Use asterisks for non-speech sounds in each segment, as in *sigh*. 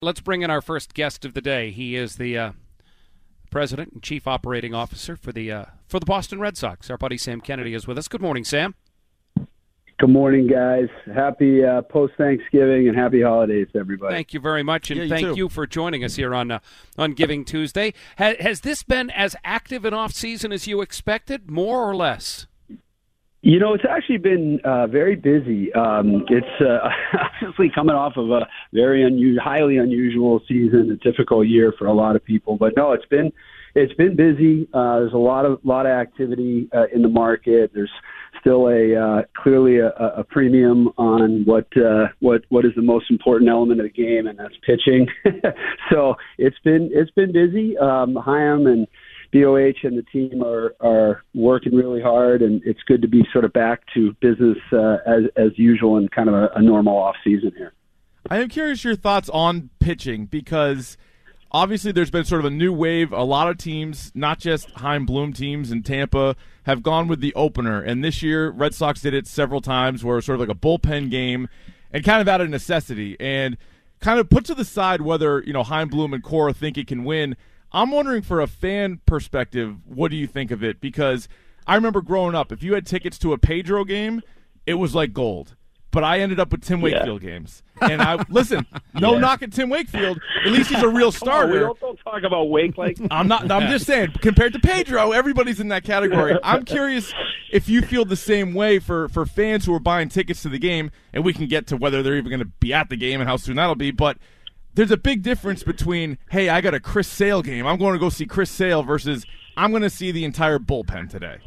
Let's bring in our first guest of the day. He is the uh, president and chief operating officer for the uh, for the Boston Red Sox. Our buddy Sam Kennedy is with us. Good morning, Sam. Good morning, guys. Happy uh, post Thanksgiving and happy holidays, everybody. Thank you very much, and Yeah, you thank too. you for joining us here on uh, on Giving Tuesday. Ha- has this been as active an off season as you expected, more or less? You know, it's actually been uh, very busy. Um, it's uh, *laughs* obviously coming off of a very unusual, highly unusual season, a difficult year for a lot of people. But no, it's been it's been busy. Uh, there's a lot of lot of activity uh, in the market. There's still a uh, clearly a, a premium on what uh, what what is the most important element of the game, and that's pitching. *laughs* so it's been it's been busy. Um, Chaim and BOH and the team are are working really hard, and it's good to be sort of back to business uh, as as usual and kind of a, a normal off season here. I am curious your thoughts on pitching because obviously there's been sort of a new wave. A lot of teams, not just Chaim Bloom teams in Tampa, have gone with the opener. And this year, Red Sox did it several times where it's sort of like a bullpen game and kind of out of necessity. And kind of put to the side whether, you know, Chaim Bloom and Cora think it can win. I'm wondering for a fan perspective, what do you think of it? Because I remember growing up, if you had tickets to a Pedro game, it was like gold. But I ended up with Tim Wakefield games. And I *laughs* listen, no knock at Tim Wakefield. At least he's a real starter. we don't, don't talk about Wake like *laughs* I'm not. I'm just saying. Compared to Pedro, everybody's in that category. *laughs* I'm curious if you feel the same way for for fans who are buying tickets to the game, and we can get to whether they're even going to be at the game and how soon that'll be. But there's a big difference between hey, I got a Chris Sale game. I'm going to go see Chris Sale versus I'm going to see the entire bullpen today.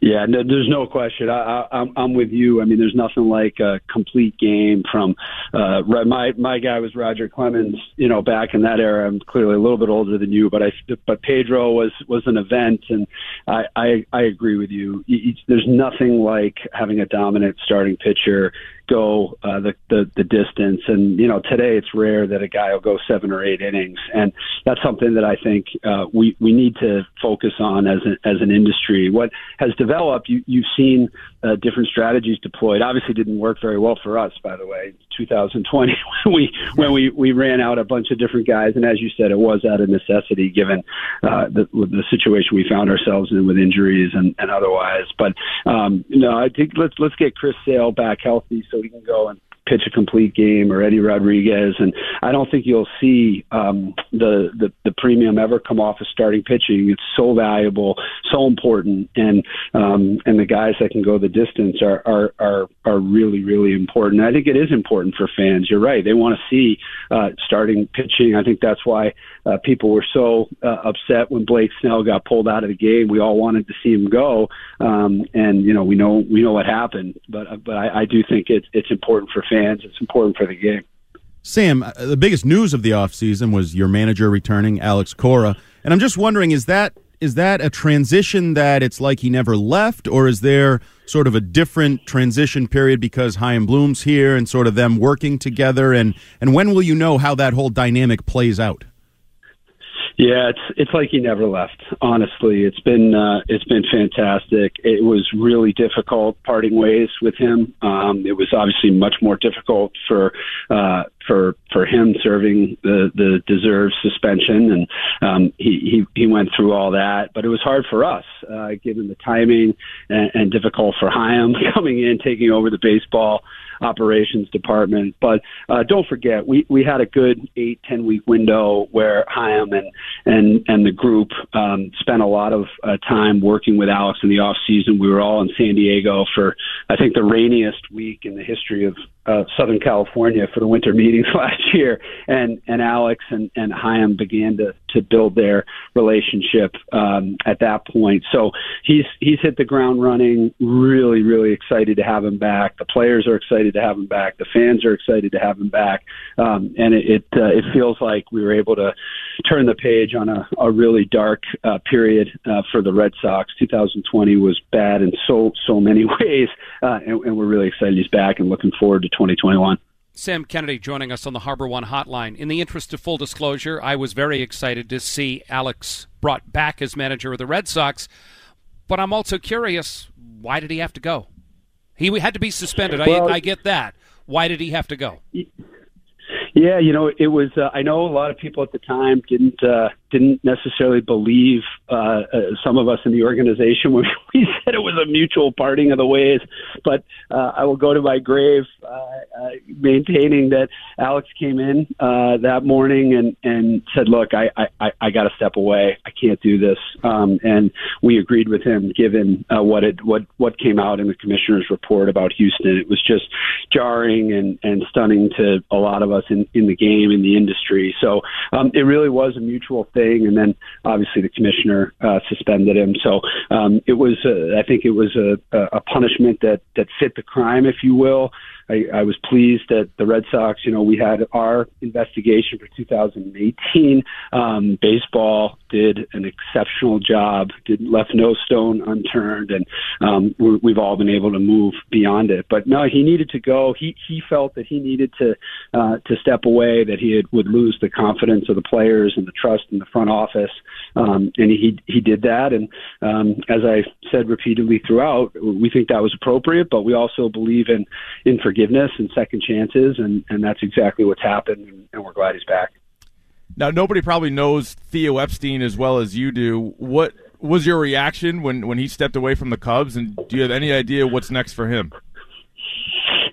Yeah, no, there's no question. I, I, I'm, with you. I mean, there's nothing like a complete game from uh, my my guy was Roger Clemens. You know, back in that era. I'm clearly a little bit older than you, but I but Pedro was was an event, and I I, I agree with you- There's nothing like having a dominant starting pitcher go uh, the, the the distance. And you know, today it's rare that a guy will go seven or eight innings, and that's something that I think uh, we we need to focus on as an as an industry. What has developed, you, you've seen uh, different strategies deployed. Obviously, didn't work very well for us, by the way. 2020, *laughs* when we when we we ran out a bunch of different guys, and as you said, it was out of necessity given uh, the the situation we found ourselves in with injuries and, and otherwise. But um, no, I think let's let's get Chris Sale back healthy so he can go and pitch a complete game or Eddie Rodriguez and I don't think you'll see um the, the the premium ever come off of starting pitching. It's so valuable so important and um and the guys that can go the distance are are are, are really really important. I think it is important for fans. You're right. They want to see uh starting pitching. I think that's why uh, people were so uh, upset when Blake Snell got pulled out of the game. We all wanted to see him go um and you know we know we know what happened but but I, I do think it's it's important for fans it's important for the game Sam, uh, the biggest news of the offseason was your manager returning, Alex Cora. And I'm just wondering, is that is that a transition that it's like he never left, or is there sort of a different transition period because Chaim Bloom's here and sort of them working together? And, and when will you know how that whole dynamic plays out? Yeah, it's it's like he never left. Honestly, it's been uh, it's been fantastic. It was really difficult parting ways with him. Um, it was obviously much more difficult for uh, for for him serving the the deserved suspension, and um, he he he went through all that. But it was hard for us, uh, given the timing, and, and difficult for Chaim *laughs* coming in, taking over the baseball operations department. But uh, don't forget, we we had a good eight ten week window where Chaim and and and the group um, spent a lot of uh, time working with Alex in the off season. We were all in San Diego for I think the rainiest week in the history of uh, Southern California for the winter meetings *laughs* last year, and and Alex and and Chaim began to to build their relationship um, at that point. So he's he's hit the ground running. Really, really excited to have him back. The players are excited to have him back. The fans are excited to have him back, um, and it it, uh, it feels like we were able to turn the page on a, a really dark uh, period uh, for the Red Sox. 2020 was bad in so so many *laughs* ways, uh, and, and we're really excited he's back and looking forward to 2021. Sam Kennedy joining us on the HarborOne hotline. In the interest of full disclosure, I was very excited to see Alex brought back as manager of the Red Sox, but I'm also curious why did he have to go? He had to be suspended. Well, I, I get that. Why did he have to go? Yeah, you know, it was. Uh, I know a lot of people at the time didn't uh, didn't necessarily believe uh, uh, some of us in the organization *laughs* when we said it was a mutual parting of the ways. But uh, I will go to my grave maintaining that Alex came in uh, that morning and and said, "Look, I I, I got to step away. I can't do this." Um, and we agreed with him, given uh, what it what what came out in the commissioner's report about Houston. It was just jarring and and stunning to a lot of us in in the game in the industry. So um, it really was a mutual thing, and then obviously the commissioner uh, suspended him. So um, it was, uh, I think, it was a, a punishment that that fit the crime, if you will. I, I was pleased that the Red Sox, you know, we had our investigation for 2018. Um, baseball did an exceptional job, did left no stone unturned, and um, we we've all been able to move beyond it. But no, he needed to go. He he felt that he needed to uh, to step away, that he had, would lose the confidence of the players and the trust in the front office, um, and he he did that. And um, as I said repeatedly throughout, we think that was appropriate, but we also believe in in and second chances, and, and that's exactly what's happened, and we're glad he's back. Now, nobody probably knows Theo Epstein as well as you do. What was your reaction when, when he stepped away from the Cubs, and do you have any idea what's next for him?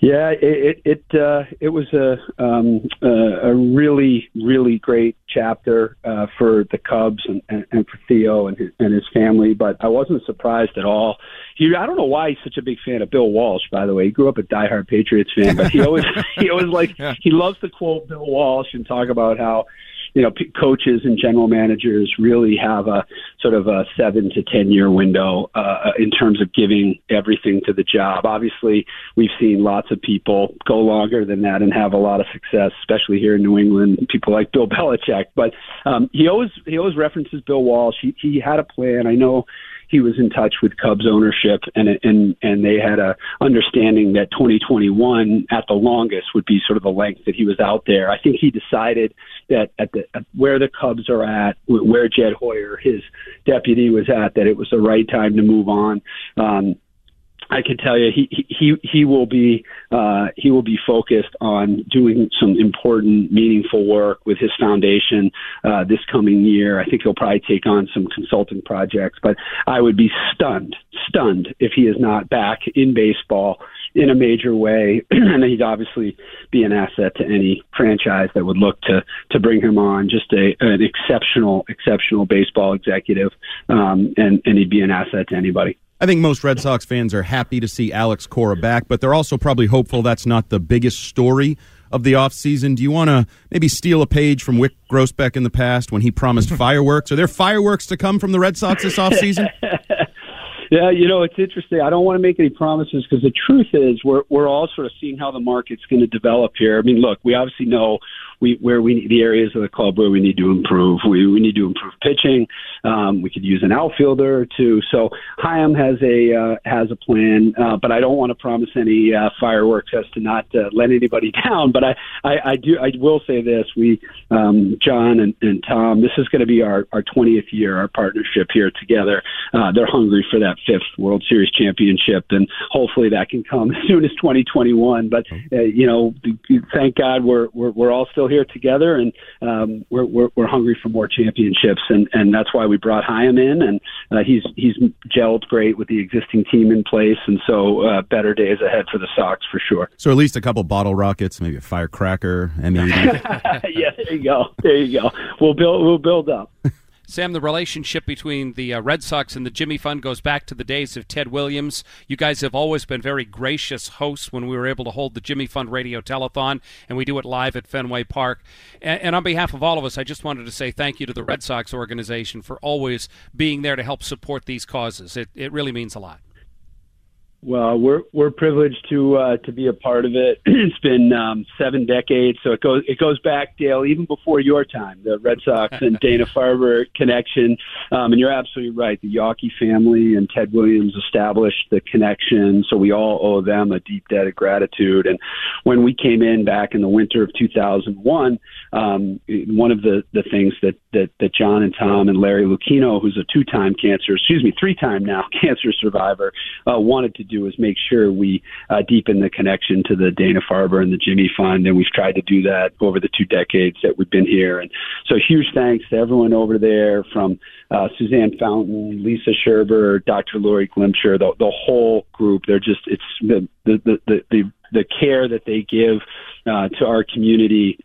Yeah, it it it, uh, it was a um, uh, a really really great chapter uh, for the Cubs and, and, and for Theo and his, and his family. But I wasn't surprised at all. He I don't know why he's such a big fan of Bill Walsh. By the way, he grew up a diehard Patriots fan, but he *laughs* always he always like yeah. he loves to quote Bill Walsh and talk about how you know, p- coaches and general managers really have a sort of a seven to ten year window uh, in terms of giving everything to the job. Obviously, we've seen lots of people go longer than that and have a lot of success, especially here in New England. People like Bill *laughs* Belichick, but um, he always he always references Bill Walsh. He he had a plan. I know he was in touch with Cubs ownership, and and and they had a understanding that 2021 at the longest would be sort of the length that he was out there. I think he decided that at the at where the Cubs are at, where Jed Hoyer, his deputy, was at, that it was the right time to move on. Um, I can tell you he he he will be uh, he will be focused on doing some important, meaningful work with his foundation uh, this coming year. I think he'll probably take on some consulting projects, but I would be stunned, stunned if he is not back in baseball in a major way, *clears throat* and he'd obviously be an asset to any franchise that would look to to bring him on. Just a an exceptional, exceptional baseball executive, um, and and he'd be an asset to anybody. I think most Red Sox fans are happy to see Alex Cora back, but they're also probably hopeful that's not the biggest story of the offseason. Do you want to maybe steal a page from Wyc Grousbeck in the past when he promised *laughs* fireworks? Are there fireworks to come from the Red Sox this offseason? *laughs* Yeah, you know, it's interesting. I don't want to make any promises because the truth is we're we're all sort of seeing how the market's going to develop here. I mean, look, we obviously know we where we the areas of the club where we need to improve. We we need to improve pitching. Um, we could use an outfielder too. So Chaim has a uh, has a plan, uh, but I don't want to promise any uh, fireworks as to not uh, let anybody *laughs* down. But I, I I do I will say this: we um, John and, and Tom, this is going to be our our 20th year, our partnership here together. Uh, they're hungry for that fifth World Series championship, and hopefully that can come *laughs* as soon as 2021. But uh, you know, thank God we're we're, we're all still here together, and um, we're, we're we're hungry for more championships, and and that's why we brought Chaim in, and uh, he's he's gelled great with the existing team in place, and so uh, better days ahead for the Sox for sure. So at least a couple bottle rockets, maybe a firecracker, M80. *laughs* yeah, there you go. There you go. We'll build. We'll build up. *laughs* Sam, the relationship between the uh, Red Sox and the Jimmy Fund goes back to the days of Ted Williams. You guys have always been very gracious hosts when we were able to hold the Jimmy Fund Radio Telethon, and we do it live at Fenway Park. And, and on behalf of all of us, I just wanted to say thank you to the Red Sox organization for always being there to help support these causes. It, it really means a lot. Well, we're we're privileged to uh, to be a part of it. *clears throat* it's been um, seven decades, so it goes it goes back, Dale, even before your time. The Red Sox and *laughs* Dana Farber connection, um, and you're absolutely right. The Yawkey family and Ted Williams established the connection, so we all owe them a deep debt of gratitude. And when we came in back in the winter of 2001, um, one of the the things that that that John and Tom and Larry Lucchino, who's a two-time cancer, excuse me, three-time now *laughs* cancer survivor, uh, wanted to do is make sure we uh, deepen the connection to the Dana Farber and the Jimmy Fund, and we've tried to do that over the two decades that we've been here. And so, huge thanks to everyone over there, from uh, Suzanne Fountain, Lisa Scherber, Dr. Lori Glimcher, the, the whole group. They're just it's the the the the, the care that they give uh, to our community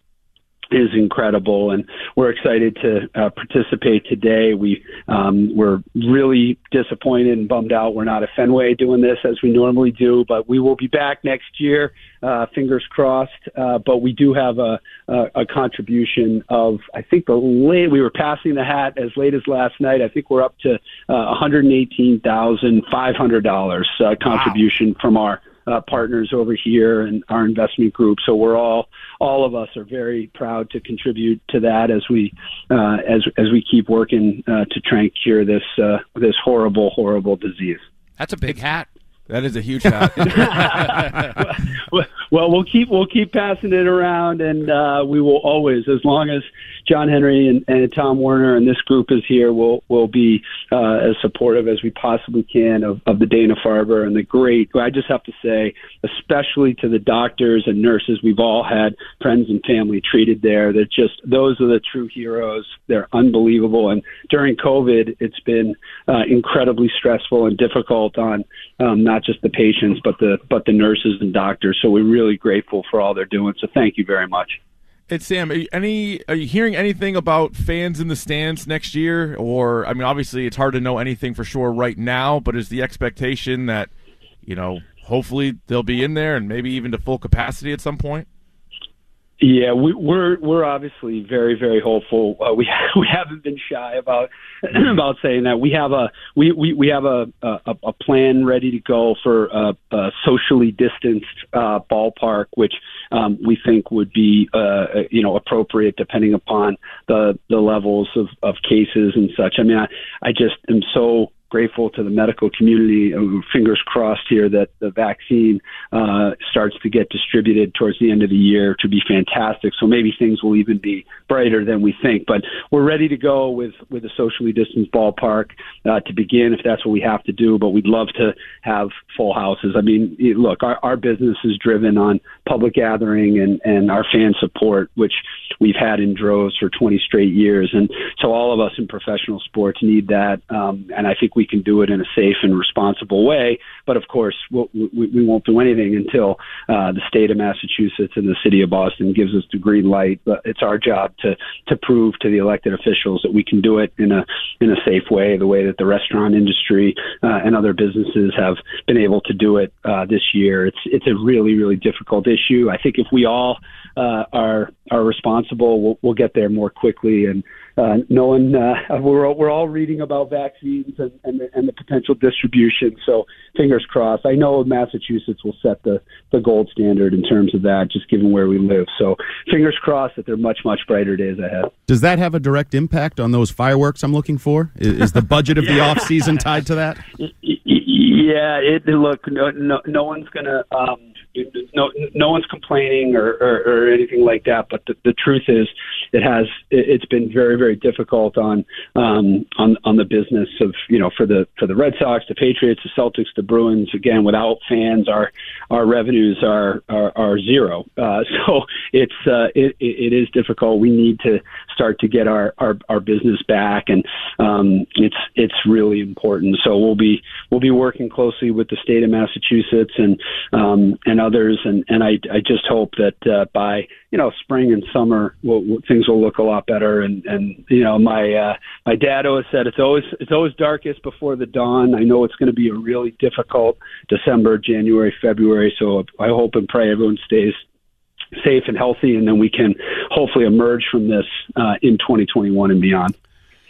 is incredible, and we're excited to uh, participate today. We um, we're really disappointed and bummed out we're not at Fenway doing this as we normally do, but we will be back next year. Uh, fingers crossed. Uh, but we do have a, a, a contribution of I think the late we were passing the hat as late as last night. I think we're up to uh, one hundred eighteen thousand five hundred dollars uh, contribution wow. from our uh, partners over here and our investment group. So we're all all of us are very proud to contribute to that as we uh, as as we keep working uh, to try and cure this uh, this horrible horrible disease. That's a big hat. That is a huge hat. *laughs* well, we'll keep we'll keep passing it around, and uh, we will always, as long as John Henry and, and Tom Werner and this group is here, we'll we'll be uh, as supportive as we possibly can of, of the Dana Farber and the great. I just have to say, especially to the doctors and nurses, we've all had friends and family treated there. They're just those are the true heroes. They're unbelievable, and during COVID, it's been uh, incredibly stressful and difficult on um, not just the patients but the but the nurses and doctors. So we're really grateful for all they're doing. So thank you very much. Hey Sam, are you, any are you hearing anything about fans in the stands next year? Or I mean, obviously it's hard to know anything for sure right now, but is the expectation that you know hopefully they'll be in there and maybe even to full capacity at some point? Yeah, we, we're we're obviously very very hopeful. Uh, we *laughs* we haven't been shy about *clears throat* about saying that we have a we we, we have a, a a plan ready to go for a, a socially distanced uh, ballpark, which um, we think would be uh, you know appropriate depending upon the the levels of of cases and such. I mean, I I just am so grateful to the medical community. Uh, fingers crossed here that the vaccine uh, starts to get distributed towards the end of the year to be fantastic. So maybe things will even be brighter than we think. But we're ready to go with with a socially distanced ballpark uh, to begin if that's what we have to do. But we'd love to have full houses. I mean, look, our, our business is driven on public gathering and and our fan support, which we've had in droves for 20 straight years. And so all of us in professional sports need that. Um, and I think we can do it in a safe and responsible way. But of course, we'll, we, we won't do anything until uh, the state of Massachusetts and the city of Boston gives us the green light. But it's our job to to prove to the elected officials that we can do it in a in a safe way, the way that the restaurant industry uh, and other businesses have been able to do it uh, this year. It's it's a really really difficult issue. I think if we all uh, are are responsible, we'll, we'll get there more quickly and uh, no one, uh, we're we're all reading about vaccines and, and the, and the potential distribution. So fingers crossed. I know Massachusetts will set the the gold standard in terms of that, just given where we live. So fingers crossed that there are much much brighter days ahead. Does that have a direct impact on those fireworks I'm looking for? Is, is the budget of the *laughs* off season tied to that? Yeah, it look no no, no one's gonna um, no no one's complaining or, or, or anything like that. But the, the truth is, it has it's been very very difficult on um, on on the business of you know for the for the Red Sox, the Patriots, the Celtics, the Bruins. Again, without fans, our our revenues are are, are zero. Uh, *laughs* so it's uh, it, it is difficult. We need to start to get our our, our business back, and um, it's it's really important. So we'll be we'll be working closely with the state of Massachusetts and um, and others, and and I I just hope that uh, by you know spring and summer we'll, things will look a lot better. And and you know my uh, my dad always said it's always it's always darkest before the dawn. I know it's going to be a really difficult December, January, February. So I hope and pray everyone stays safe and healthy, and then we can hopefully emerge from this uh, in 2021 and beyond.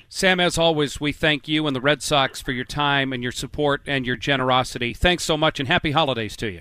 Sam, as always, we thank you and the Red Sox for your time and your support and your generosity. Thanks so much, and happy holidays to you.